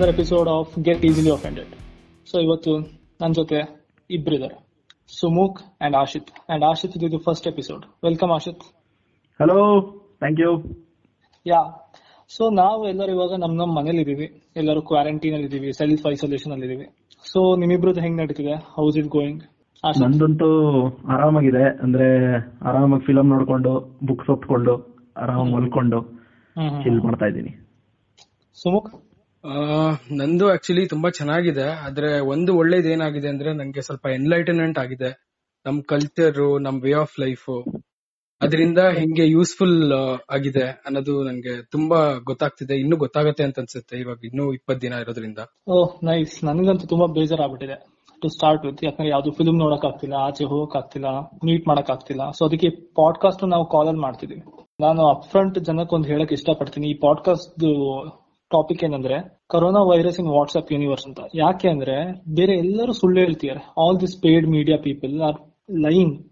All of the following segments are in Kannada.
Another episode of get easily offended so ಇವತ್ತು ನನ್ನ ಜೊತೆ ಇಬ್ಬರಿದ್ದಾರೆ ಸುಮುಖ್ ಅಂಡ್ ಆಶಿತ್. ಅಂಡ್ ಆಶಿತ್ ಇದು first episode welcome Ashith. Hello thank you yeah so ನಾವು ಎಲ್ಲರೂ ಇವಾಗ ನಮ್ ನಮ್ ಮನೇಲಿ ಇದೀವಿ. ಎಲ್ಲರೂ ಕ್ವಾರಂಟೈನ್ ಅಲ್ಲಿ ಇದೀವಿ ಸೆಲ್ಫ್ ಐಸೋಲೇಷನ್ ಅಲ್ಲಿ ಇದೀವಿ. ಸೊ ನಿಮ್ಮಿಬ್ರದ್ದು ಹೆಂಗ್ ನಡೀತಿದೆ? ಹೌಸ್ ಇಟ್ ಗೋಯಿಂಗ್ ನಂದಂತೂ ಆರಾಮಾಗಿದೆ. ಅಂದ್ರೆ ಆರಾಮಾಗಿ ಫಿಲಂ ನೋಡ್ಕೊಂಡು ಬುಕ್ಸ್ ಓದ್ಕೊಂಡು ಆರಾಮಾಗಿ ಮಲ್ಕೊಂಡು. ಚಿಲ್ ಮಾಡ್ತಾ ಇದ್ದೀನಿ. ಸುಮುಖ್? ನಂದು ಆಕ್ಚುಲಿ ತುಂಬಾ ಚೆನ್ನಾಗಿದೆ, ಆದ್ರೆ ಒಂದು ಒಳ್ಳೇದು ಏನಾಗಿದೆ ಅಂದ್ರೆ ನಂಗೆ ಸ್ವಲ್ಪ ಎನ್ಲೈಟನ್ಮೆಂಟ್ ಆಗಿದೆ. ನಮ್ ಕಲ್ಚರ್ ನಮ್ ವೇ ಆಫ್ ಲೈಫ್ ಅದರಿಂದ ಹೆಂಗೆ ಯೂಸ್ಫುಲ್ ಆಗಿದೆ ಅನ್ನೋದು ನಂಗೆ ತುಂಬಾ ಗೊತ್ತಾಗ್ತಿದೆ. ಇನ್ನು ಗೊತ್ತಾಗತ್ತೆ ಅಂತ ಅನ್ಸುತ್ತೆ ಇವಾಗ ಇನ್ನು ಇಪ್ಪತ್ ದಿನ ಇರೋದ್ರಿಂದ. ಓಹ್ ನೈಸ್ ನನಗಂತೂ ತುಂಬಾ ಬೇಜಾರಾಗ್ಬಿಟ್ಟಿದೆ. ಟು ಸ್ಟಾರ್ಟ್ ವಿತ್ ಯಾಕಂದ್ರೆ ಯಾವ್ದು ಫಿಲ್ಮ್ ನೋಡಕ್ ಆಗ್ತಿಲ್ಲ ಆಚೆ ಹೋಗಕ್ ಆಗ್ತಿಲ್ಲ ಮೀಟ್ ಮಾಡಕ್ ಆಗ್ತಿಲ್ಲ ಸೊ ಅದಕ್ಕೆ ಪಾಡ್ಕಾಸ್ಟ್ ನಾವು ಕಾಲ್ ಅಲ್ಲಿ ಮಾಡ್ತಿದೀವಿ. ನಾನು ಅಪ್ಫ್ರಂಟ್ ಜನಕ್ಕೆ ಒಂದು ಹೇಳಕ್ ಇಷ್ಟಪಡ್ತೀನಿ. ಈ ಪಾಡ್ಕಾಸ್ಟ್ ಟಾಪಿಕ್ ಏನಂದ್ರೆ corona virus in WhatsApp universe ಅಂತ. ಯಾಕೆ ಅಂದ್ರೆ, ಬೇರೆ ಎಲ್ಲರೂ ಸುಳ್ಳು ಹೇಳ್ತಿದ್ದಾರೆ. All this paid media people are lying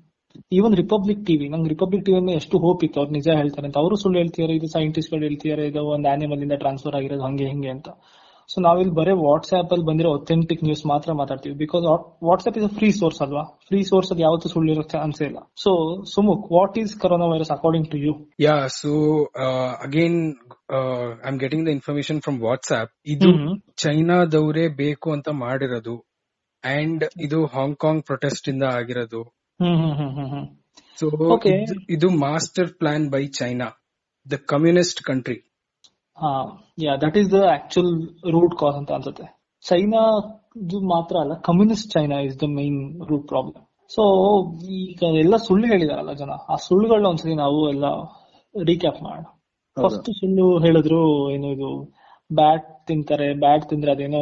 even Republic TV ನಂಗೆ ರಿಪಬ್ಲಿಕ್ ಟಿವಿ ಎಷ್ಟು ಹೋಪ್ ಇತ್ತು. ಅವ್ರು ನಿಜ ಹೇಳ್ತಾರೆ ಅಂತ. ಅವರು ಸುಳ್ಳು ಹೇಳ್ತಿದ್ದಾರೆ, ಇದು ಸೈಂಟಿಸ್ಟ್ಗಳು ಹೇಳ್ತಿದ್ದಾರೆ, ಇದು ಒಂದು ಆನಿಮಲ್ ಇಂದ ಟ್ರಾನ್ಸ್ಫರ್ ಆಗಿರೋದು, ಹಂಗೆ ಹಿಂಗೆ ಅಂತ. ಸೊ ನಾವಿಲ್ಲಿ ಬರೀ ವಾಟ್ಸ್ಆಪ್ ಅಲ್ಲಿ ಬಂದಿರೋ ಅಥೆಂಟಿಕ್ ನ್ಯೂಸ್ ಮಾತ್ರ ಮಾತಾಡ್ತೀವಿ. Because WhatsApp is a free source ಅಲ್ವಾ? ಫ್ರೀ ಸೋರ್ಸ್ ಅಲ್ಲಿ ಯಾವತ್ತೂ ಸುಳ್ಳು ಇರೋ ಚಾನ್ಸೇ ಇಲ್ಲ. So Sumukh what is corona virus according to you yeah so again I am getting the information from WhatsApp ಇದು ಚೈನಾದವರೇ ಬೇಕು ಅಂತ ಮಾಡಿರೋದು. ಅಂಡ್ ಇದು ಹಾಂಗ್ಕಾಂಗ್ ಪ್ರೊಟೆಸ್ಟ್ ಇಂದ ಆಗಿರೋದು. ಸೊ ಇದು master plan by China the communist country yeah that is the actual root cause ಅಂತ ಅನ್ಸುತ್ತೆ. ಚೈನಾ ಮಾತ್ರ ಅಲ್ಲ communist China is the main root problem so ಈಗ ಎಲ್ಲ ಸುಳ್ಳು ಹೇಳಿದಾರಲ್ಲ ಜನ ಆ ಸುಳ್ಳುಗಳನ್ನ ಒಂದ್ಸರಿ ನಾವು ಎಲ್ಲ ರೀಕ್ಯಾಪ್ ಮಾಡೋಣ. ಫಸ್ಟ್ ಸುಳ್ಳು ಹೇಳಿದ್ರು ಏನು ಇದು ಬ್ಯಾಟ್ ತಿಂತಾರೆ ಬ್ಯಾಟ್ ತಿಂದ್ರೆ ಅದೇನೋ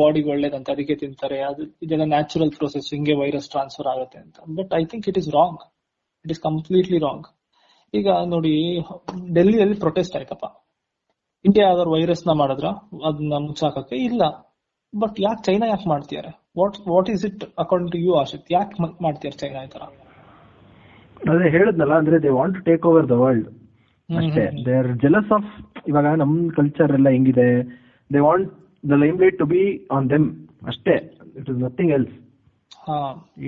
ಬಾಡಿಗೆ ಒಳ್ಳೇದಂತ ಅದಕ್ಕೆ ತಿಂತಾರೆ ಅದು ಇದೆಲ್ಲ ನ್ಯಾಚುರಲ್ ಪ್ರೊಸೆಸ್ ಹಿಂಗೆ ವೈರಸ್ ಟ್ರಾನ್ಸ್ಫರ್ ಆಗುತ್ತೆ ಅಂತ. But I think it is wrong it is completely wrong ಈಗ ನೋಡಿ ಡೆಲ್ಲಿಯಲ್ಲಿ ಪ್ರೊಟೆಸ್ಟ್ ಆಯ್ತಪ್ಪ. ಇಂಡಿಯಾ ಯಾವ್ದಾದ್ರು ವೈರಸ್ನ ಮಾಡಿದ್ರ? ಅದನ್ನ ಮುಚ್ಚಾಕಕ್ಕೆ? ಇಲ್ಲ. ಬಟ್ ಯಾಕೆ ಚೈನಾ ಯಾಕೆ ಮಾಡ್ತಿದ್ದಾರೆ what what is it according to you Ashith ಯಾಕೆ ಮಾಡ್ತಿದ್ದಾರೆ ಚೈನಾ ಈ ತರ? ಅದೇ ಹೇಳಿದ್ನಲ್ಲ ಅಂದ್ರೆ they want to take over the world ಅಷ್ಟೇ. ದೇ ಆರ್ ಜೆಲಸ್ ಆಫ್ ಇವಾಗ ನಮ್ ಕಲ್ಚರ್ ಎಲ್ಲ ಹೆಂಗಿದೆ? They want the limelight to be on them ಅಷ್ಟೇ it is nothing else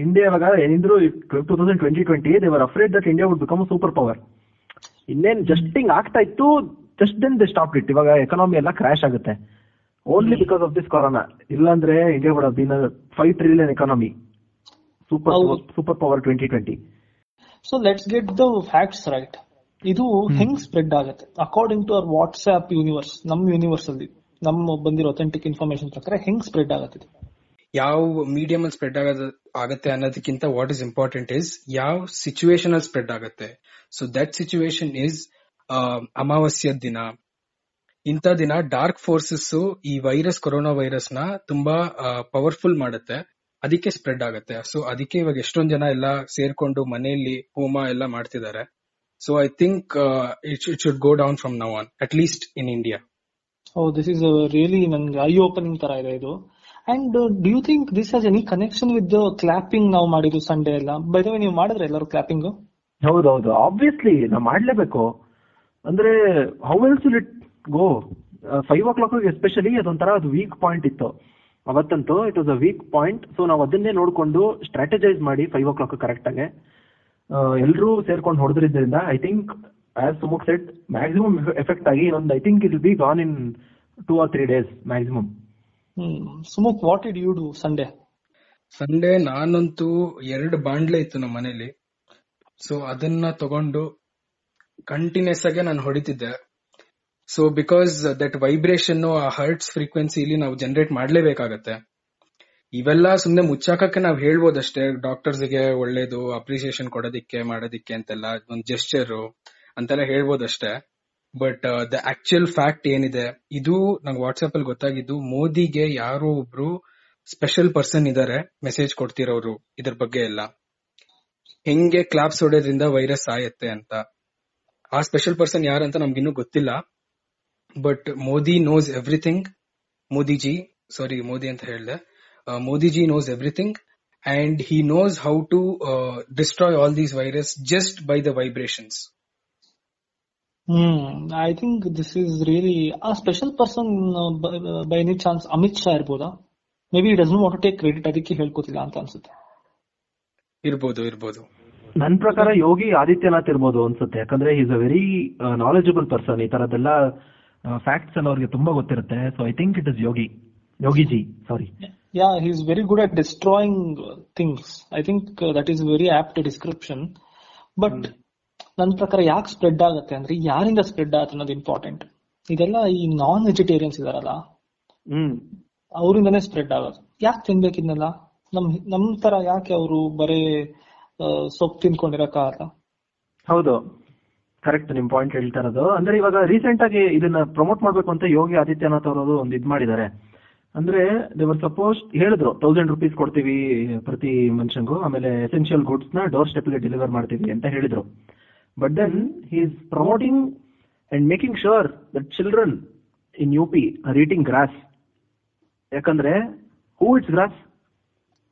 India ಇವಾಗ ಏನಿದ್ರು two thousand twenty twenty they're afraid that India would become superpower ಇನ್ನೇನ್ ಜಸ್ಟ್ ಹಿಂಗ್ ಆಗ್ತಾ ಇತ್ತು just then the stop it ಇವಾಗ ಎಕನಾಮಿ ಎಲ್ಲ ಕ್ರಾಶ್ ಆಗುತ್ತೆ. Only because of this corona ಇಲ್ಲಾಂದ್ರೆ India would been five trillion economy super super power twenty twenty so let's get the facts right ಇದು ಹೆಂಗ್ ಸ್ಪ್ರೆಡ್ ಆಗುತ್ತೆ? According to our WhatsApp universe ನಮ್ ಯೂನಿವರ್ಸ್ ಅಲ್ಲಿ ನಮ್ಮ ಬಂದಿರೋ ಅಥೆಂಟಿಕ್ ಇನ್ಫಾರ್ಮೇಶನ್ ಪ್ರಕಾರ ಹೆಂಗ್ ಸ್ಪ್ರೆಡ್ ಆಗುತ್ತೆ? ಯಾವ ಮೀಡಿಯಂ ಅಲ್ಲಿ ಸ್ಪ್ರೆಡ್ ಆಗೋದು ಆಗತ್ತೆ ಅನ್ನೋದಕ್ಕಿಂತ ವಾಟ್ ಇಸ್ ಇಂಪಾರ್ಟೆಂಟ್ ಇಸ್ ಯಾವ ಸಿಚುವೇಶನ್ ಅಲ್ಲಿ ಸ್ಪ್ರೆಡ್ ಆಗುತ್ತೆ. ಸೊ ದಟ್ ಸಿಚುವೇಶನ್ ಇಸ್ ಅಮಾವಾಸ್ಯ ದಿನ. ಇಂಥ ದಿನ ಡಾರ್ಕ್ ಫೋರ್ಸಸ್ ಈ ವೈರಸ್ ಕೊರೋನಾ ವೈರಸ್ನ ತುಂಬಾ ಪವರ್ಫುಲ್ ಮಾಡುತ್ತೆ. ಅದಕ್ಕೆ ಸ್ಪ್ರೆಡ್ ಆಗುತ್ತೆ. ಸೊ ಅದಕ್ಕೆ ಇವಾಗ ಎಷ್ಟೊಂದ್ ಜನ ಎಲ್ಲ ಸೇರ್ಕೊಂಡು ಮನೆಯಲ್ಲಿ ಹೋಮ ಎಲ್ಲ ಮಾಡ್ತಿದ್ದಾರೆ. So I think it should go down from now on at least in India oh this is really ನನ್ಗೆ ಐ ಓಪನಿಂಗ್ ತರ ಇದೆ ಇದು. And do you think this has any connection with clapping ನಾವು ಮಾಡಿದ್ದು ಸಂಡೇ ಎಲ್ಲ? ಬೈ ದ ನೀವು ಮಾಡಿದ್ರೆ ಎಲ್ಲರೂ ಕ್ಲಾಪಿಂಗ್ ಹೌದೌದು. ಆಬ್ವಿಯಸ್ಲಿ ನಾವು ಮಾಡ್ಲೇಬೇಕು. ಅಂದ್ರೆ how else will it go five o'clock especially ಅದೊಂಥರ ಅದು ವೀಕ್ ಪಾಯಿಂಟ್ ಇತ್ತು. ಅವತ್ತಂತೂ it was a weak point so ನಾವು ಅದನ್ನೇ ನೋಡಿಕೊಂಡು ಸ್ಟ್ರಾಟಜೈಸ್ ಮಾಡಿ ಫೈವ್ ಓ ಕ್ಲಾಕ್ ಕರೆಕ್ಟ್ ಆಗಿ ಎಲ್ಲರೂ ಸೇರ್ಕೊಂಡು ಹೊಡೆದ್ರಿದ್ದರಿಂದ I think as Sumukh said maximum effect ಆಗಿ ಇನ್ನೊಂದು I think it be gone in two or three days maximum Sumukh what did you do Sunday Sunday ನಾನಂತೂ ಎರಡು ಬಾಂಡ್ಲೆ ಇತ್ತು ನಮ್ಮ ಮನೇಲಿ ಸೊ ಅದನ್ನ ತಗೊಂಡು ಕಂಟಿನ್ಯೂಸ್ ಆಗಿ ನಾನು ಹೊಡಿತಿದ್ದೆ. ಸೊ ಬಿಕಾಸ್ ದಟ್ ವೈಬ್ರೇಷನ್ ಆ ಹರ್ಟ್ಸ್ ಫ್ರೀಕ್ವೆನ್ಸಿ ಇಲ್ಲಿ ನಾವು ಜನರೇಟ್ ಮಾಡ್ಲೇಬೇಕಾಗತ್ತೆ. ಇವೆಲ್ಲ ಸುಮ್ನೆ ಮುಚ್ಚಾಕಕ್ಕೆ ನಾವು ಹೇಳ್ಬೋದಷ್ಟೇ ಡಾಕ್ಟರ್ಸ್ಗೆ ಒಳ್ಳೇದು ಅಪ್ರಿಸಿಯೇಷನ್ ಕೊಡೋದಿಕ್ಕೆ, ಮಾಡೋದಿಕ್ಕೆ ಅಂತೆಲ್ಲ, ಒಂದು ಜೆಸ್ಚರ್ ಅಂತೆಲ್ಲ ಹೇಳ್ಬೋದಷ್ಟೇ. ಬಟ್ ದ ಆಕ್ಚುಯಲ್ ಫ್ಯಾಕ್ಟ್ ಏನಿದೆ, ಇದು ನಂಗೆ ವಾಟ್ಸ್ಆಪ್ ಅಲ್ಲಿ ಗೊತ್ತಾಗಿದ್ದು, ಮೋದಿಗೆ ಯಾರೋ ಒಬ್ರು ಸ್ಪೆಷಲ್ ಪರ್ಸನ್ ಇದಾರೆ ಮೆಸೇಜ್ ಕೊಡ್ತಿರೋರು ಇದ್ರ ಬಗ್ಗೆ ಎಲ್ಲ. ಹೆಂಗೆ ಕ್ಲಾಪ್ಸ್ ಹೊಡೋದ್ರಿಂದ ವೈರಸ್ ಆಯತ್ತೆ ಅಂತ. ಆ ಸ್ಪೆಷಲ್ ಪರ್ಸನ್ ಯಾರಂತ ನಮ್ಗಿನ್ನೂ ಗೊತ್ತಿಲ್ಲ. But Modi knows everything Modiji sorry Modi ಅಂತ ಹೇಳ್ದೆ. Modiji knows everything and he knows how to destroy all these virus just by the vibrations hmm I think this is really a special person by any chance Amit Shah ಇರ್ಬೋದಾ? Maybe does want take credit ಅದಕ್ಕೆ ಹೇಳ್ಕೊತಿಲ್ಲ ಅಂತ ಅನ್ಸುತ್ತೆ. ಇರ್ಬೋದು ಇರ್ಬೋದು. ನನ್ ಪ್ರಕಾರ ಯೋಗಿ ಆದಿತ್ಯನಾಥ್ ಇರ್ಬೋದು ಅನ್ಸುತ್ತೆ. ಯಾಕಂದ್ರೆ is a very knowledgeable person ಈ ತರದೆಲ್ಲ ಫ್ಯಾಕ್ಟ್ಸ್ ಎಲ್ಲ ಅವ್ರಿಗೆ ತುಂಬಾ ಗೊತ್ತಿರುತ್ತೆ. So I think it is Yogi. Yogiji sorry yeah he is very good at destroying things I think that is very apt description but ನನ್ನ ಪ್ರಕಾರ ಯಾಕೆ ಸ್ಪ್ರೆಡ್ ಆಗುತ್ತೆ ಅಂದ್ರೆ ಯಾರಿಂದ ಸ್ಪ್ರೆಡ್ ಆಗುತ್ತೆ ಅನ್ನೋದು ಇಂಪಾರ್ಟೆಂಟ್ ಇದೆಲ್ಲ ಈ ನಾನ್ ವೆಜಿಟೇರಿಯನ್ಸ್ ಇದಾರಲ್ಲ ಅವರಿಂದನೇ ಸ್ಪ್ರೆಡ್ ಆಗೋದು. ಯಾಕೆ ತಿನ್ಬೇಕಿದ್ನೆಲ್ಲ? ನಮ್ ನಮ್ ತರ ಯಾಕೆ ಅವರು ಬರೇ ಸೊಪ್ಪು ತಿನ್ಕೊಂಡಿರಕ್ಕಾಗಲ್ಲ ಹೌದು. ಕರೆಕ್ಟ್ ನಿಮ್ ಪಾಯಿಂಟ್ ಹೇಳ್ತಾ ಇರೋದು. ಅಂದ್ರೆ ಇವಾಗ ರೀಸೆಂಟ್ ಆಗಿ ಇದನ್ನ ಪ್ರಮೋಟ್ ಮಾಡ್ಬೇಕು ಅಂತ ಯೋಗಿ ಆದಿತ್ಯನಾಥ್ ಅವರು ಒಂದು ಇದ್ ಮಾಡಿದ್ದಾರೆ. ಅಂದ್ರೆ ದೇವರ್ ಸಪೋಸ್ ಹೇಳಿದ್ರು ತೌಸಂಡ್ ರುಪೀಸ್ ಕೊಡ್ತೀವಿ ಪ್ರತಿ ಮನುಷ್ಯಂಗೂ ಆಮೇಲೆ ಎಸೆನ್ಷಿಯಲ್ ಗುಡ್ಸ್ನ ಡೋರ್ ಸ್ಟೆಪ್ಗೆ ಡೆಲಿವರ್ ಮಾಡ್ತೀವಿ ಅಂತ ಹೇಳಿದ್ರು. But then he is promoting and making sure that children in U P are eating grass ಯಾಕಂದ್ರೆ ಹೂ ಇಟ್ಸ್ ಗ್ರಾಸ್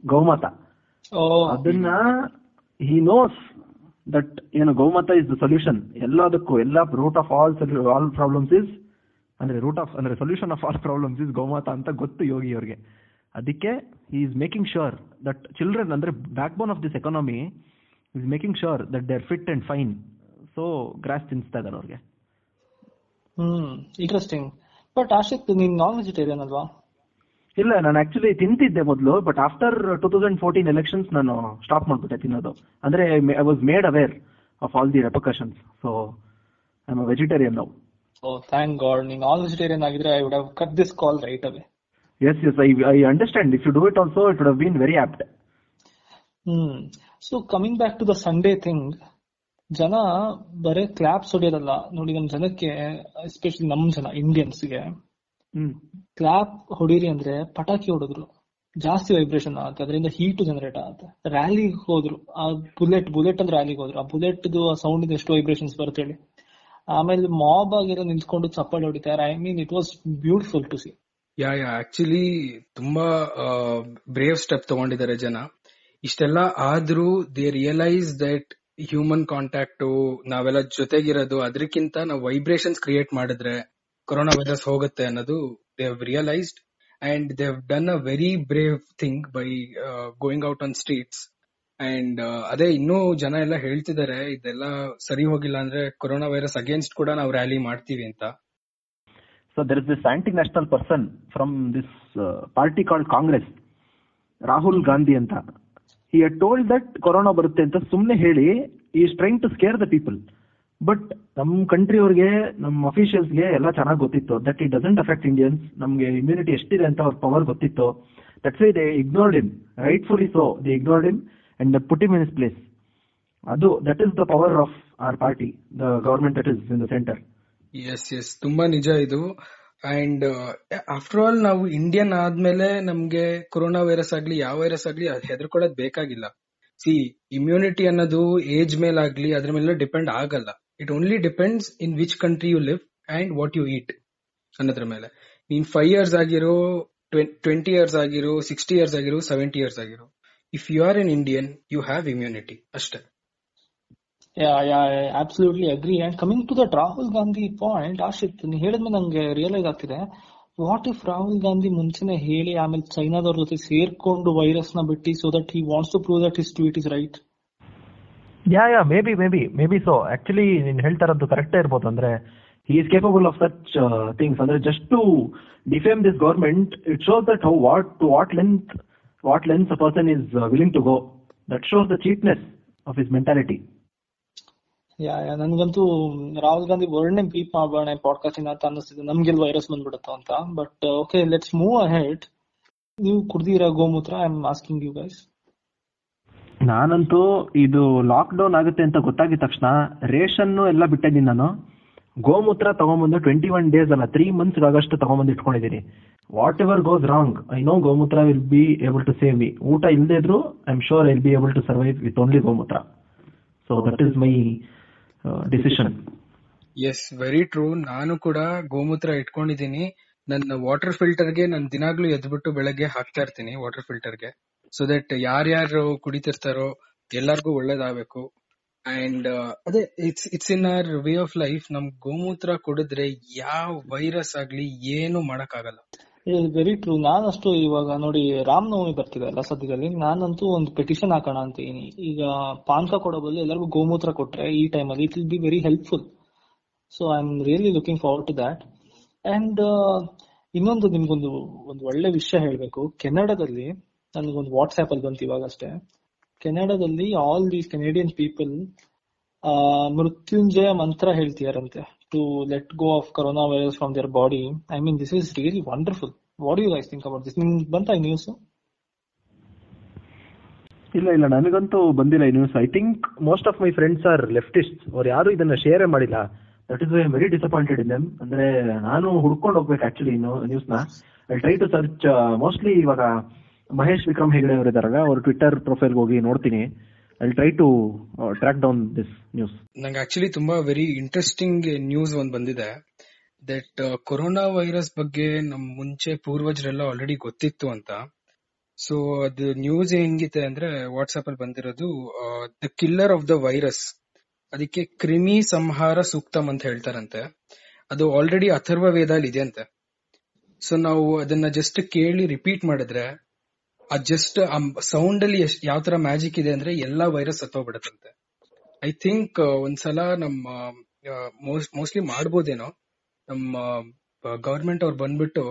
ಗೋಮಾತಾ. ಅದನ್ನ ಹಿ ನೋಸ್ ದಟ್ ಏನು ಗೋಮತ ಇಸ್ ದ ಸೊಲ್ಯೂಷನ್ ಎಲ್ಲದಕ್ಕೂ ಎಲ್ಲ root of all all problems is ಅಂದ್ರೆ ರೂಟ್ ಆಫ್ ಅಂದ್ರೆ solution of all problems is Gomata ಅಂತ ಗೊತ್ತು ಯೋಗಿ ಅವ್ರಿಗೆ. ಅದಕ್ಕೆ he is making sure that children ಅಂದ್ರೆ backbone of this economy is making sure that they are fit and fine so grass ತಿನ್ಸ್ತಾ ಇದಾರೆ ಅವ್ರಿಗೆ. ಹ್ಮ್ ಇಂಟ್ರೆಸ್ಟಿಂಗ್ ಬಟ್ ಆಶಿಕ್ ನೀನ್ ನಾನ್ ವೆಜಿಟೇರಿಯನ್ ಅಲ್ವಾ? ಇಲ್ಲ ನಾನು ಆಕ್ಚುಲಿ ತಿಂತಿದ್ದೆ ಮೊದಲು but after two thousand fourteen elections ನಾನು ಸ್ಟಾಪ್ ಮಾಡ್ಬಿಟ್ಟೆ ತಿನ್ನೋದು. ಅಂದ್ರೆ I was made aware of all the repercussions so I am vegetarian ನಾವು ಓ ಥ್ಯಾಂಕ್ ಗಾಡ್ ನೀವು ಆಲ್ ವೆಜಿಟೇರಿಯನ್ ಆಗಿದ್ರೆ I would have cut this call right away yes yes I I understand if you do it also it would have been very apt hmm so coming back to the Sunday thing ಜನ ಬರೇ ಕ್ಲಾಪ್ಸ್ ಹೊಡೆಯೋದಲ್ಲ. ನೋಡಿ ನಮ್ಮ ಜನಕ್ಕೆ ಎಸ್ಪೆಷಲಿ ನಮ್ಮ ಜನ ಇಂಡಿಯನ್ಸ್ಗೆ ಕ್ಲಾಪ್ ಹೊಡೀರಿ ಅಂದ್ರೆ ಪಟಾಕಿ ಹೊಡೆದ್ರು. ಜಾಸ್ತಿ ವೈಬ್ರೇಷನ್ ಆಗುತ್ತೆ. ಅದರಿಂದ ಹೀಟ್ ಜನರೇಟ್ ಆಗುತ್ತೆ. ರ್ಯಾಲಿಗೆ ಹೋದ್ರು. ಆ ಬುಲೆಟ್ ಬುಲೆಟ್ ಅಂದ್ರೆ ರ್ಯಾಲಿಗೆ ಹೋದ್ರು. ಆ ಬುಲೆಟ್ ಸೌಂಡ್ ಎಷ್ಟು ವೈಬ್ರೇಷನ್ಸ್ ಬರುತ್ತೆ ಹೇಳಿ. ಆಮೇಲೆ ಮಾಬ್ ಆಗಿರೋ ನಿಂತ್ಕೊಂಡು ಚಪ್ಪಾಳೆ ಹೊಡಿತಾರೆ I mean it was beautiful to see yeah yeah actually ತುಂಬಾ ಬ್ರೇವ್ ಸ್ಟೆಪ್ ತಗೊಂಡಿದ್ದಾರೆ ಜನ. ಇಷ್ಟೆಲ್ಲ ಆದ್ರೂ they realise that human contact ನಾವೆಲ್ಲ ಜೊತೆಗಿರೋದು. ಅದಕ್ಕಿಂತ ನಾವು ವೈಬ್ರೇಷನ್ಸ್ ಕ್ರಿಯೇಟ್ ಮಾಡಿದ್ರೆ ಕೊರೋನಾ ವೈರಸ್ ಹೋಗುತ್ತೆ ಅನ್ನೋದು they have realised and they have done a very brave thing by going out on streets and ಅದೇ ಇನ್ನೂ ಜನ ಎಲ್ಲ ಹೇಳ್ತಿದ್ದಾರೆ, ಇದೆಲ್ಲ ಸರಿ ಹೋಗಿಲ್ಲ ಅಂದ್ರೆ ಕೊರೋನಾ ವೈರಸ್ ಅಗೇನ್ಸ್ಟ್ ಕೂಡ ನಾವು ರ್ಯಾಲಿ ಮಾಡ್ತೀವಿ ಅಂತ. So there is this anti national person from this party called Congress Rahul Gandhi ಅಂತ. ಹಿ ಟೋಲ್ಡ್ ದಟ್ ಕೊರೋನಾ ಬರುತ್ತೆ ಅಂತ ಸುಮ್ಮನೆ ಹೇಳಿ ಈ trying to scare the people but ನಮ್ ಕಂಟ್ರಿ ಅವ್ರಿಗೆ ನಮ್ಮ ಅಫಿಷಿಯಲ್ಸ್ಗೆ ಎಲ್ಲ ಚೆನ್ನಾಗಿ ಗೊತ್ತಿತ್ತು. That it doesn't affect Indians ನಮ್ಗೆ ಇಮ್ಯುನಿಟಿ ಎಷ್ಟಿದೆ ಅಂತ ಅವ್ರ ಪವರ್ ಗೊತ್ತಿತ್ತು. That's why they ignored him rightfully so they ignored him and put him in his place ಅದು that is the power of our party the government that is in the centre yes yes ತುಂಬಾ ನಿಜ ಇದು. ಅಂಡ್ ಆಫ್ಟರ್ ಆಲ್ ನಾವು ಇಂಡಿಯನ್ ಆದ್ಮೇಲೆ ನಮ್ಗೆ ಕೊರೋನಾ ವೈರಸ್ ಆಗ್ಲಿ, ಯಾವ ವೈರಸ್ ಆಗ್ಲಿ ಹೆದರ್ಕೊಳ್ಳೋದ್ ಬೇಕಾಗಿಲ್ಲ. ಸಿ ಇಮ್ಯುನಿಟಿ ಅನ್ನೋದು ಏಜ್ ಮೇಲಾಗ್ಲಿ ಅದ್ರ ಮೇಲೆ ಡಿಪೆಂಡ್ ಆಗಲ್ಲ. It only depends in which country you live and what you eat ಅನ್ನೋದ್ರ ಮೇಲೆ. ನೀನ್ ಫೈವ್ ಇಯರ್ಸ್ ಆಗಿರೋ ಟ್ವೆಂಟಿ ಇಯರ್ಸ್ ಆಗಿರೋ ಸಿಕ್ಸ್ಟಿ ಇಯರ್ಸ್ ಆಗಿರೋ ಸೆವೆಂಟಿ ಇಯರ್ಸ್ ಆಗಿರೋ if you are an Indian you have immunity ಅಷ್ಟೇ. Yeah, agree and coming to that Rahul Gandhi point Ashit ನೀ ಹೇಳಿದ್ಮೇಲೆ ನಂಗೆ ರಿಯಲೈಸ್ ಆಗ್ತಿದೆ. ವಾಟ್ ಇಫ್ ರಾಹುಲ್ ಗಾಂಧಿ ಮುಂಚೆನೆ ಹೇಳಿ ಆಮೇಲೆ ಚೈನಾದವ್ರ ಜೊತೆ ಸೇರ್ಕೊಂಡು ವೈರಸ್ನ ಬಿಟ್ಟು so that he wants to prove that his tweet is right yeah yeah maybe maybe maybe so actually ನೀನ್ ಹೇಳ್ತಾ ಇರೋದು ಕರೆಕ್ಟೇ ಇರ್ಬೋದು. ಅಂದ್ರೆ he is capable of such things ಅಂದ್ರೆ just to defame this government it shows that how what to what length what length a person is willing to go that shows the cheapness of his mentality yeah yeah ನನ್ಗಂತೂ ರಾಹುಲ್ ಗಾಂಧಿ ವರ್ಣೆ ಬೀಪ್ ಮಾಡೋಣ ಪಾಡ್ಕಾಸ್ಟ್ ಅಂತ ಅನ್ನಿಸ್ತಿದೆ. ನಮ್ಗೆಲ್ ವೈರಸ್ ಬಂದ್ಬಿಡುತ್ತೋ ಅಂತ. But okay let's move ahead ನೀವು ಕುಡ್ದಿರಾ ಗೋಮೂತ್ರ I am asking you guys ನಾನಂತೂ ಇದು ಲಾಕ್ ಡೌನ್ ಆಗುತ್ತೆ ಅಂತ ಗೊತ್ತಾಗಿದ ತಕ್ಷಣ ರೇಷನ್ ಎಲ್ಲ ಬಿಟ್ಟಿದ್ದೀನಿ ನಾನು. ಗೋಮೂತ್ರ ತಗೊಂಬಂದು ಟ್ವೆಂಟಿ ಒನ್ ಡೇಸ್ ಅಲ್ಲ ತ್ರೀ ಮಂತ್ಸ್ ಆಗಷ್ಟು ತಗೊಂಬಂದು ಇಟ್ಕೊಂಡಿದ್ದೀನಿ whatever goes wrong I know gomutra will be able to save me ಊಟ ಇಲ್ಲದೇ ಇದ್ರು I am sure I be able to survive with only gomutra so that is my decision yes very true ನಾನು ಕೂಡ ಗೋಮೂತ್ರ ಇಟ್ಕೊಂಡಿದ್ದೀನಿ ನನ್ನ ವಾಟರ್ ಫಿಲ್ಟರ್ಗೆ ನಾನು ದಿನಾಗ್ಲೂ ಎದ್ಬಿಟ್ಟು ಬೆಳಗ್ಗೆ ಹಾಕ್ತಾ ಇರ್ತೀನಿ ವಾಟರ್ ಫಿಲ್ಟರ್ಗೆ ಸೊ ದಟ್ ಯಾರ್ಯಾರು ಕುಡಿತಿರ್ತಾರೋ ಎಲ್ಲಾರ್ಗೂ ಒಳ್ಳೇದಾಗಬೇಕು. ಅಂಡ್ ಅದೇ it's it's in our way of life ನಮ್ ಗೋಮೂತ್ರ ಕುಡಿದ್ರೆ ಯಾವ ವೈರಸ್ ಆಗ್ಲಿ ಏನು ಮಾಡಕ್ ಆಗಲ್ಲ ವೆರಿ ಟ್ರೂ ನಾನಷ್ಟು ಇವಾಗ ನೋಡಿ ರಾಮನವಮಿ ಬರ್ತಿದೆ ಅಲ್ಲ ಸದ್ಯದಲ್ಲಿ. ನಾನಂತೂ ಒಂದು ಪೆಟಿಷನ್ ಹಾಕೋಣ ಅಂತೀನಿ. ಈಗ ಪಾನಕ ಕೊಡೋ ಬದಲು ಎಲ್ಲರಿಗೂ ಗೋಮೂತ್ರ ಕೊಟ್ರೆ ಈ ಟೈಮಲ್ಲಿ it will be very helpful so I am really looking forward to that and ಇನ್ನೊಂದು ನಿಮ್ಗೊಂದು, ಒಂದು ಒಳ್ಳೆ ವಿಷಯ ಹೇಳ್ಬೇಕು. ಕೆನಡಾದಲ್ಲಿ ನನಗೊಂದು ವಾಟ್ಸ್ಆಪ್ ಅಲ್ಲಿ ಬಂತು ಇವಾಗ ಅಷ್ಟೇ. ಕೆನಡಾದಲ್ಲಿ all these Canadian people Mrityunjaya mantra ಹೇಳ್ತಿದಾರಂತೆ. To let go of corona virus from their body I mean this is really wonderful what you guys think about this ನಿಮ್ಗೆ ಬಂತ ಈ ನ್ಯೂಸ್ ಇಲ್ಲ ಇಲ್ಲ, ನನಗಂತೂ ಬಂದಿಲ್ಲ ಈ news I think most of my friends are leftist ಅವ್ರು ಯಾರು ಇದನ್ನ ಶೇರ್ ಮಾಡಿಲ್ಲ. That is I very disappointed in them ಅಂದ್ರೆ ನಾನು ಹುಡ್ಕೊಂಡು ಹೋಗ್ಬೇಕು actually ನ್ಯೂಸ್ನ. I try to search mostly ಇವಾಗ ಮಹೇಶ್ ವಿಕ್ರಮ್ ಹೆಗಡೆ ಅವರು ಇದಾರಲ್ಲ ಅವ್ರ ಟ್ವಿಟರ್ ಪ್ರೊಫೈಲ್ ಹೋಗಿ ನೋಡ್ತೀನಿ. I try to track down this news ನಂಗೆ ಆಕ್ಚುಲಿ ತುಂಬಾ ವೆರಿ ಇಂಟ್ರೆಸ್ಟಿಂಗ್ ನ್ಯೂಸ್ ಒಂದು ಬಂದಿದೆ. ದಟ್ ಕೊರೋನಾ ವೈರಸ್ ಬಗ್ಗೆ ನಮ್ ಮುಂಚೆ ಪೂರ್ವಜರೆಲ್ಲ ಆಲ್ರೆಡಿ ಗೊತ್ತಿತ್ತು ಅಂತ. ಸೊ ಅದು ನ್ಯೂಸ್ ಹೆಂಗಿದೆ ಅಂದ್ರೆ ವಾಟ್ಸ್ಆಪ್ ಅಲ್ಲಿ ಬಂದಿರೋದು the killer of the virus ಅದಕ್ಕೆ ಕ್ರಿಮಿ ಸಂಹಾರ ಸೂಕ್ತಂ ಅಂತ ಹೇಳ್ತಾರಂತೆ. ಅದು ಆಲ್ರೆಡಿ ಅಥರ್ವ ವೇದಲ್ಲಿ ಇದೆ ಅಂತೆ ಸೊ ನಾವು ಅದನ್ನ ಜಸ್ಟ್ ಕೇಳಿ ರಿಪೀಟ್ ಮಾಡಿದ್ರೆ ಆ ಜಸ್ಟ್ ಸೌಂಡ್ ಅಲ್ಲಿ ಯಾವ ತರ ಮ್ಯಾಜಿಕ್ ಇದೆ ಅಂದ್ರೆ ಎಲ್ಲಾ ವೈರಸ್ ಸತ್ತೋಗ್ಬಿಡತ್ತಂತೆ ಐ ಥಿಂಕ್ ಒಂದ್ಸಲ ನಮ್ಮ ಮೋಸ್ಟ್ಲಿ ಮಾಡ್ಬೋದೇನೋ, ನಮ್ಮ ಗವರ್ಮೆಂಟ್ ಅವ್ರು ಬಂದ್ಬಿಟ್ಟು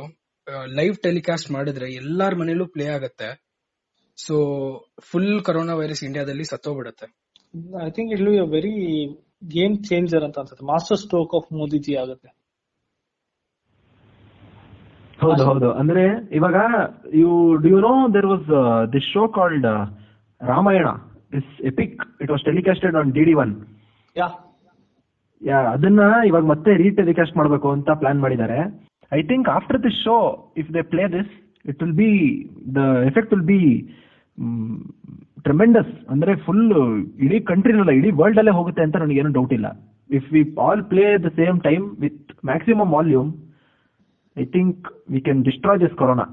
ಲೈವ್ ಟೆಲಿಕಾಸ್ಟ್ ಮಾಡಿದ್ರೆ ಎಲ್ಲಾರ ಮನೇಲೂ ಪ್ಲೇ ಆಗತ್ತೆ. ಸೊ ಫುಲ್ ಕೊರೋನಾ ವೈರಸ್ ಇಂಡಿಯಾದಲ್ಲಿ ಸತ್ತೋಗ್ಬಿಡತ್ತೆ. I think it will very game changer ಅಂತ ಅನ್ಸುತ್ತೆ. ಮಾಸ್ಟರ್ ಸ್ಟ್ರೋಕ್ ಆಫ್ ಮೋದಿಜಿ ಆಗುತ್ತೆ. ಹೌದು ಹೌದು. ಅಂದ್ರೆ ಇವಾಗ you do you know there was this show called Ramayana is epic it was telecasted on D D one yeah yeah ಅದನ್ನ ಇವಾಗ ಮತ್ತೆ ರೀಟೆಲಿಕಾಸ್ಟ್ ಮಾಡಬೇಕು ಅಂತ ಪ್ಲಾನ್ ಮಾಡಿದ್ದಾರೆ. I think after this show if they play this it will be the effect will be tremendous ಅಂದ್ರೆ ಫುಲ್ ಇಡೀ ಕಂಟ್ರಿನಲ್ಲ ಇಡೀ ವರ್ಲ್ಡ್ ಅಲ್ಲೇ ಹೋಗುತ್ತೆ ಅಂತ ನನಗೇನು ಡೌಟ್ ಇಲ್ಲ. If we all play the same time with maximum volume I think we can destroy this corona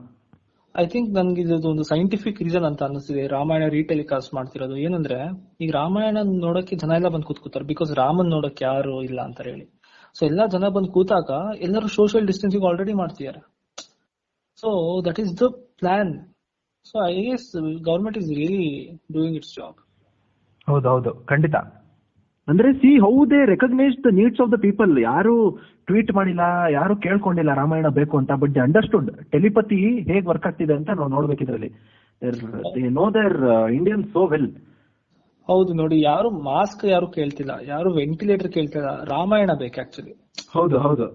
I think ನನ್ಗೆ ಇದು ಒಂದು ಸೈಂಟಿಫಿಕ್ ರೀಸನ್ ಅಂತ ಅನಿಸ್ತಿದೆ ರಾಮಾಯಣ ರೀಟೆಲಿಕಾಸ್ಟ್ ಮಾಡ್ತಿರೋದು. ಏನಂದ್ರೆ ಈಗ ರಾಮಾಯಣ ನೋಡಕ್ಕೆ ಜನ ಎಲ್ಲ ಬಂದು ಕೂತ್ಕೋತಾರೆ. ಬಿಕಾಸ್ ರಾಮನ್ ನೋಡಕ್ಕೆ ಯಾರು ಇಲ್ಲ ಅಂತ ಹೇಳಿ. ಸೊ ಎಲ್ಲಾ ಜನ ಬಂದು ಕೂತಾಗ ಎಲ್ಲರೂ ಸೋಷಿಯಲ್ ಡಿಸ್ಟೆನ್ಸಿಂಗ್ ಆಲ್ರೆಡಿ ಮಾಡ್ತಿದ್ದಾರೆ. So that is the plan so I guess government is really doing its job ಹೌದು ಹೌದು. ಖಂಡಿತ. ಅಂದ್ರೆ see how they recognise the needs of the people ಯಾರು ಟ್ವೀಟ್ ಮಾಡಿಲ್ಲ ಯಾರು ಕೇಳ್ಕೊಂಡಿಲ್ಲ ರಾಮಾಯಣ ಬೇಕು ಅಂತ ಬಟ್ ದೇ ಅಂಡರ್ಸ್ಟುಡ್ ಟೆಲಿಪತಿ ಹೇಗ್ ವರ್ಕ್ ಆಗ್ತಿದೆ ಅಂತ ನಾವು ನೋಡ್ಬೇಕು ಇದರಲ್ಲಿ. No there Indian so well ಹೌದು ನೋಡಿ ಯಾರು ಮಾಸ್ಕ್ ಯಾರು ಕೇಳ್ತಿಲ್ಲ ಯಾರು ವೆಂಟಿಲೇಟರ್ ಕೇಳ್ತಿಲ್ಲ ರಾಮಾಯಣ ಬೇಕು ಆಕ್ಚುಲಿ ಹೌದು ಹೌದು.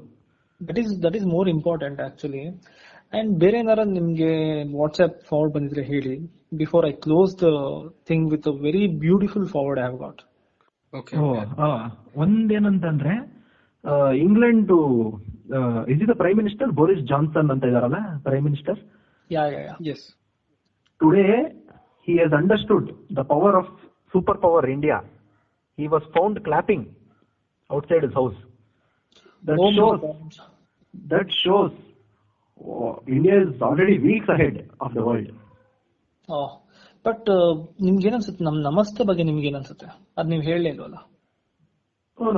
That is that is more important actually and ಬೇರೆ ಏನಾರ ನಿಮ್ಗೆ ವಾಟ್ಸ್ಆಪ್ ಫಾರ್ವರ್ಡ್ ಬಂದಿದ್ರೆ ಹೇಳಿ before I close the thing with a very beautiful forward have got ಒಂದೇನಂತಂದ್ರೆ England is the prime minister Boris Johnson ಅಂತ ಇದಾರಲ್ಲ prime minister yeah yeah yeah yes Today, he has understood the power of superpower India. He was found clapping outside his house. That Oh my shows, God. that shows oh, India but ನಿಮ್ಗೆ ಏನನ್ಸುತ್ತೆ ನಮ್ ನಮಸ್ತೆ ಬಗ್ಗೆ ನಿಮ್ಗೆ ಏನನ್ಸುತ್ತೆ ಅದ್ ನೀವ್ ಹೇಳಲೇ ಇಲ್ವಲ್ಲ?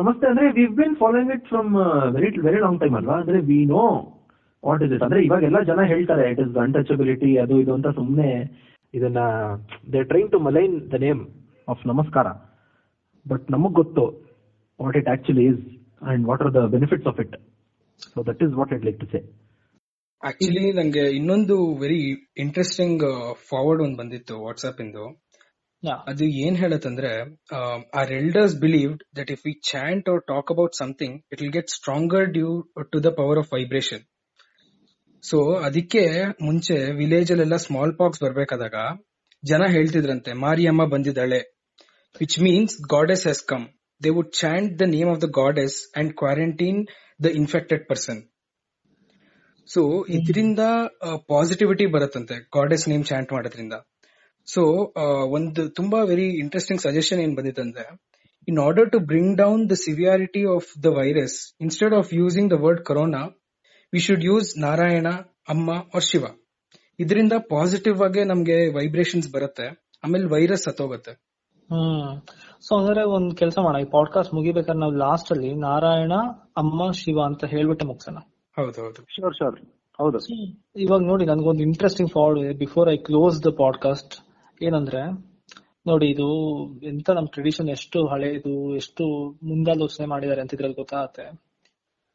ನಮಸ್ತೆ ಅಂದ್ರೆ we've been following it from very very long time ಅಲ್ವಾ? ಅಂದ್ರೆ we know what is it ಅಂದ್ರೆ ಇವಾಗ ಎಲ್ಲ ಜನ ಹೇಳ್ತಾರೆ ಇಟ್ ಇಸ್ ಅನ್ಟಚಬಿಲಿಟಿ ಅದು ಇದು ಅಂತ ಸುಮ್ಮನೆ ಇದನ್ನ they train to malign the name of ನಮಸ್ಕಾರ. ಬಟ್ ನಮಗ್ ಗೊತ್ತು what it actually is and what are the benefits of it so that is what it like to say actually ನಂಗೆ ಇನ್ನೊಂದು ವೆರಿ ಇಂಟ್ರೆಸ್ಟಿಂಗ್ ಫಾರ್ವರ್ಡ್ ಒಂದ್ ಬಂದಿತ್ತು ವಾಟ್ಸ್ಆಪ್ ಇಂದು. ಅದು ಏನ್ ಹೇಳತ್ತಂದ್ರೆ our elders believed that if we chant or talk about something it will get stronger due to the power of vibration so ಅದಕ್ಕೆ ಮುಂಚೆ ವಿಲೇಜ್ ಅಲ್ಲೆಲ್ಲ ಸ್ಮಾಲ್ ಪಾಕ್ಸ್ ಬರ್ಬೇಕಾದಾಗ ಜನ ಹೇಳ್ತಿದ್ರಂತೆ ಮಾರಿಯಮ್ಮ ಬಂದಿದ್ದಾಳೆ. Which means goddess has come they would chant the name of the goddess and quarantine the infected person so ಇದರಿಂದ ಪಾಸಿಟಿವಿಟಿ ಬರುತ್ತಂತೆ ಗಾಡೆಸ್ ನೇಮ್ ಚಾಂಟ್ ಮಾಡೋದ್ರಿಂದ. ಸೊ ಒಂದು ತುಂಬಾ ವೆರಿ ಇಂಟ್ರೆಸ್ಟಿಂಗ್ ಸಜೆಷನ್ ಏನ್ ಬಂದಿತ್ತಂದ್ರೆ in order to bring down the severity of the virus instead of using the word corona we should use Narayana Amma or Shiva ಇದರಿಂದ ಪಾಸಿಟಿವ್ ಆಗಿ ನಮ್ಗೆ ವೈಬ್ರೇಷನ್ಸ್ ಬರುತ್ತೆ ಆಮೇಲೆ ವೈರಸ್ ಸತ್ತೋಗುತ್ತೆ ಹ್ಮ್. ಸೊ ಅಂದ್ರೆ ಒಂದ್ ಕೆಲಸ ಮಾಡೋಣ. ಈ ಪಾಡ್ಕಾಸ್ಟ್ ಮುಗಿಬೇಕಾದ್ರೆ ನಾವು ಲಾಸ್ಟ್ ಅಲ್ಲಿ ನಾರಾಯಣ ಅಮ್ಮ ಶಿವ ಅಂತ ಹೇಳ್ಬಿಟ್ಟೆ ಮುಗ್ಸೋಣ. ಹೌದೌದು. ಶೋರ್ ಶೋರ್ ಹೌದು. ಇವಾಗ ನೋಡಿ ನನ್ಗೊಂದು interesting forward before I close the podcast ಏನಂದ್ರೆ ನೋಡಿ ಇದು ಎಂತ ನಮ್ ಟ್ರೆಡಿಷನ್ ಎಷ್ಟು ಹಳೇದು ಎಷ್ಟು ಮುಂದಾಲೋಚನೆ ಮಾಡಿದ್ದಾರೆ ಅಂತ ಇದ್ರಲ್ಲಿ ಗೊತ್ತಾಗತ್ತೆ.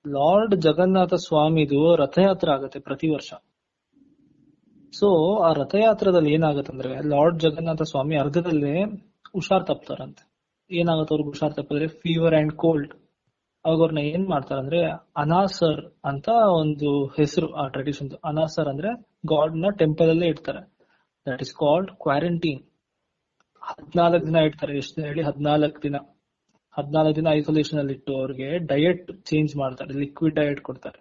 ಲಾರ್ಡ್ ಜಗನ್ನಾಥ ಸ್ವಾಮಿದು ರಥಯಾತ್ರೆ ಆಗತ್ತೆ ಪ್ರತಿ ವರ್ಷ. ಸೊ ಆ ರಥಯಾತ್ರದಲ್ಲಿ ಏನಾಗತ್ತಂದ್ರೆ ಲಾರ್ಡ್ ಜಗನ್ನಾಥ ಸ್ವಾಮಿ ಅರ್ಧದಲ್ಲೇ ಹುಷಾರ್ ತಪ್ತಾರಂತೆ. ಏನಾಗತ್ತೆ ಅವ್ರಿಗೆ ಹುಷಾರ್ ತಪ್ಪಿದ್ರೆ ಫೀವರ್ ಅಂಡ್ ಕೋಲ್ಡ್ ಅವಾಗ ಅವ್ರನ್ನ ಏನ್ ಮಾಡ್ತಾರಂದ್ರೆ ಅನಾಸರ್ ಅಂತ ಒಂದು ಹೆಸರು, ಆ ಟ್ರೆಡಿಷನ್ ಅನಾಸರ್ ಅಂದ್ರೆ ಗಾಡ್ನ ಟೆಂಪಲ್ ಅಲ್ಲೇ ಇಡ್ತಾರೆ. ದಟ್ ಇಸ್ ಕಾಲ್ಡ್ ಕ್ವಾರಂಟೈನ್ ಹದ್ನಾಲ್ಕು ದಿನ ಇಡ್ತಾರೆ. ಎಷ್ಟು ಹೇಳಿ? ಹದ್ನಾಲ್ಕು ದಿನ. ಹದ್ನಾಲ್ಕು ದಿನ ಐಸೋಲೇಷನ್ ಅಲ್ಲಿ ಇಟ್ಟು ಅವ್ರಿಗೆ ಡಯಟ್ ಚೇಂಜ್ ಮಾಡ್ತಾರೆ. ಲಿಕ್ವಿಡ್ ಡಯಟ್ ಕೊಡ್ತಾರೆ.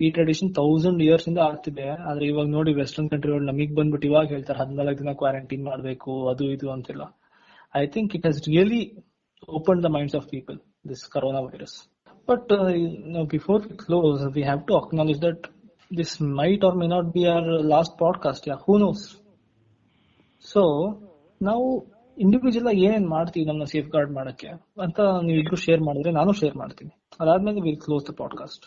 ಈ ಟ್ರೆಡಿಷನ್ ತೌಸಂಡ್ ಇಯರ್ಸ್ ಇಂದ ಆಗ್ತಿದೆ. ಆದ್ರೆ ಇವಾಗ ನೋಡಿ ವೆಸ್ಟರ್ನ್ ಕಂಟ್ರಿಗಳು ನಮಗ್ ಬಂದ್ಬಿಟ್ಟು ಇವಾಗ ಹೇಳ್ತಾರೆ, ಹದ್ನಾಲ್ಕು ದಿನ ಕ್ವಾರಂಟೈನ್ ಮಾಡ್ಬೇಕು, ಅದು ಇದು ಅಂತೆಲ್ಲ. I think it has really open the minds of people this coronavirus. But uh, you know, before we close, we have to acknowledge that this might or may not be our last podcast. Yeah, who knows? So ನಾವು ಇಂಡಿವಿಜುವಲ್ ಆಗಿ ಏನೇನ್ ಮಾಡ್ತೀವಿ ನಮ್ಮನ್ನ ಸೇಫ್ ಗಾರ್ಡ್ ಮಾಡಕ್ಕೆ? ಅಂತ ನೀವಿಬ್ರು ಶೇರ್ ಮಾಡಿದ್ರೆ ನಾನು ಶೇರ್ ಮಾಡ್ತೀನಿ. ಅದಾದ್ಮೇಲೆ ವಿಲ್ ಕ್ಲೋಸ್ ದ ಪಾಡ್ಕಾಸ್ಟ್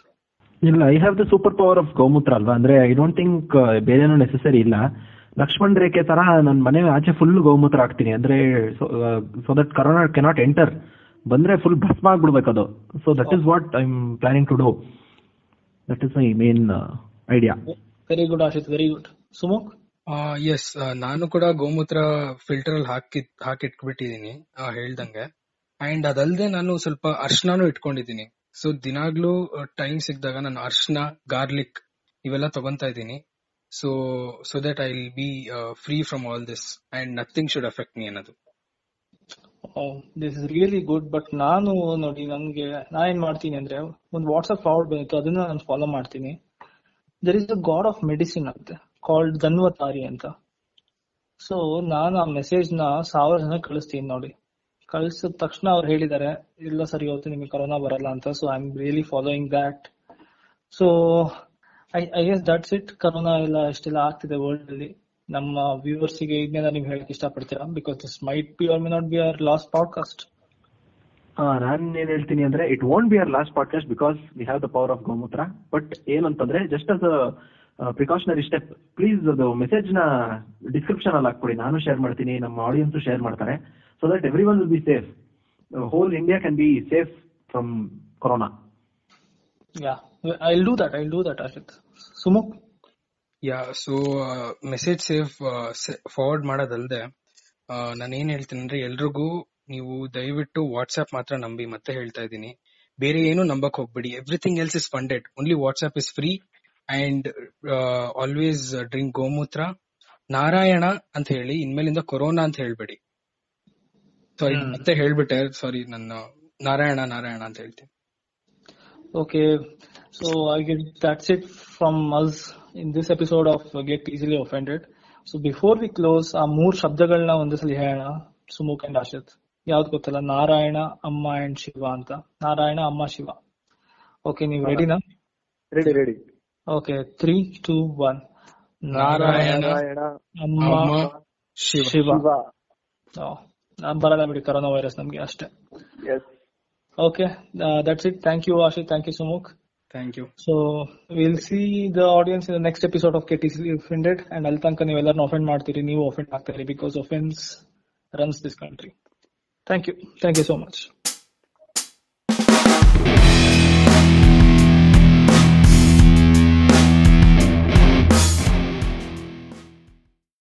ಇಲ್ಲ I have the super power of ಗೋಮೂತ್ರ ಅಲ್ವಾ? ಅಂದ್ರೆ ಐ ಡೋಂಟ್ ಥಿಂಕ್ ಬೇರೆನೂ ನೆಸೆಸರಿ ಇಲ್ಲ. ಲಕ್ಷ್ಮಣ್ ರೇಖೆ ತರ ನನ್ನ ಮನೆ ಆಚೆ ಫುಲ್ ಗೋಮೂತ್ರ ಹಾಕ್ತೀನಿ. ಅಂದ್ರೆ so that corona cannot enter ಬಂದ್ರೆ ಫುಲ್ ಭಸ್ಮ ಆಗ್ಬಿಡ್ಬೇಕು ಅದು. So that is what I am planning to do that is my main idea very good Ashit very good Sumukh yes ನಾನು ಕೂಡ ಗೋಮೂತ್ರ ಫಿಲ್ಟರ್ ಅಲ್ಲಿ ಹಾಕಿ ಹಾಕಿಟ್ಬಿಟ್ಟಿದೀನಿ ಆ, ಹೇಳ್ದಂಗೆ. ಅಂಡ್ ಅದಲ್ದೆ ನಾನು ಸ್ವಲ್ಪ ಅರ್ಶನಾನು ಇಟ್ಕೊಂಡಿದ್ದೀನಿ ಸೊ ದಿನಾಗ್ಲೂ ಟೈಮ್ ಸಿಕ್ಕಿದಾಗ ನಾನು ಅರ್ಶನ ಗಾರ್ಲಿಕ್ ಇವೆಲ್ಲ ತಗೊಂತಾ ಇದ್ದೀನಿ. So so that I will be free from all this and nothing should affect me ಅನ್ನೋದು. This is really good but ನಾನು ನೋಡಿ ನನ್ಗೆ ನಾ ಏನ್ ಮಾಡ್ತೀನಿ ಅಂದ್ರೆ ಒಂದು whatsapp ಫಾರ್ವರ್ಡ್ ಬಂದಿತ್ತು ಅದನ್ನ ನಾನು ಫಾಲೋ ಮಾಡ್ತೀನಿ. There is a god of medicine ಅಂತೆ ಕಾಲ್ಡ್ ಧನ್ವತಾರಿ ಅಂತ. ಸೊ ನಾನು ಆ ಮೆಸೇಜ್ನ ಸಾವಿರ ಜನ ಕಳಿಸ್ತೀನಿ ನೋಡಿ. ಕಳ್ಸಿದ ತಕ್ಷಣ ಅವ್ರು ಹೇಳಿದ್ದಾರೆ ಇಲ್ಲ ಸರಿ ಹೋಗುತ್ತೆ ನಿಮಗೆ ಕೊರೋನಾ ಬರಲ್ಲ ಅಂತ so I am really following that so I I yes that's it corona ಎಲ್ಲ ಎಷ್ಟೆಲ್ಲ ಆಗ್ತಿದೆ ವರ್ಲ್ಡ್ ನಮ್ಮ ವ್ಯೂವರ್ಸ್ಗೆ ಇದನ್ನೆಲ್ಲ ನೀವು ಹೇಳಕ್ ಇಷ್ಟಪಡ್ತೀರಾ? Because this might be our may not be our last podcast ನಾನು ಏನ್ ಹೇಳ್ತೀನಿ ಅಂದ್ರೆ it won't be our last podcast because we have the power of ಗೋಮೂತ್ರ ಬಟ್ ಏನಂತಂದ್ರೆ just as precautionary step please ಅದು ಮೆಸೇಜ್ನ ಡಿಸ್ಕ್ರಿಪ್ಷನ್ ಅಲ್ಲಿ ಹಾಕ್ಕೊಡಿ. ನಾನು ಶೇರ್ ಮಾಡ್ತೀನಿ ನಮ್ಮ ಆಡಿಯನ್ಸ್ ಶೇರ್ ಮಾಡ್ತಾರೆ. So that every one will be safe whole India can be safe from corona yeah I do that I do that Ashit Sumukh yeah so message safe forward ಮಾಡೋದಲ್ದೆ ನಾನು ಏನ್ ಹೇಳ್ತೀನಿ ಅಂದ್ರೆ ಎಲ್ರಿಗೂ ನೀವು ದಯವಿಟ್ಟು ವಾಟ್ಸ್ಆಪ್ ಮಾತ್ರ ನಂಬಿ ಮತ್ತೆ ಹೇಳ್ತಾ ಇದ್ದೀನಿ. ಬೇರೆ ಏನು ನಂಬಕ್ ಹೋಗ್ಬೇಡಿ. Everything else is funded only WhatsApp is free and always drink ಗೋಮೂತ್ರ ನಾರಾಯಣ ಅಂತ ಹೇಳಿ ಇನ್ಮೇಲಿಂದ ಕೊರೋನಾ ಅಂತ ಹೇಳ್ಬೇಡಿ. ಸಾರಿ ಮತ್ತೆ ಹೇಳ್ಬಿಟ್ಟೆ. ಸಾರಿ ನನ್ನ ನಾರಾಯಣ ನಾರಾಯಣ ಅಂತ ಹೇಳ್ತೀನಿ. Okay so I get that's it from us. In this episode of Get Easily Offended. So before we close, ಆ ಮೂರ್ ಶಬ್ದಗಳನ್ನ ಒಂದೇ ಸಲ ಹೇಳೋಣ. ಸುಮುಖ್ ಅಂಡ್ ಆಶಿತ್ ಯಾವ್ದು ಗೊತ್ತಲ್ಲ? ನಾರಾಯಣ ಅಮ್ಮ ಅಂಡ್ ಶಿವ ಅಂತ. ನಾರಾಯಣ ಅಮ್ಮ ಶಿವ. ಓಕೆ ನೀವು ರೆಡಿನಾ ready ready okay three two one Narayana Narayana Amma Amma Shiva. Shiva. Oh, ನಾನ್ ಬರಲ್ಲ ಬಿಡಿ ಕರೋನಾ ವೈರಸ್ ನಮ್ಗೆ ಅಷ್ಟೇ. Okay that's it thank you Ashit thank you Sumukh Thank you So we'll see the audience in the next episode of Get Easily Offended and ಅಲ್ಲಿ ತನಕ ನೀವೆಲ್ಲರನ್ನ offend ಮಾಡ್ತೀರಿ ನೀವು offend ಆಗ್ತೀರಿ because offense runs this country. Thank you. Thank you so much.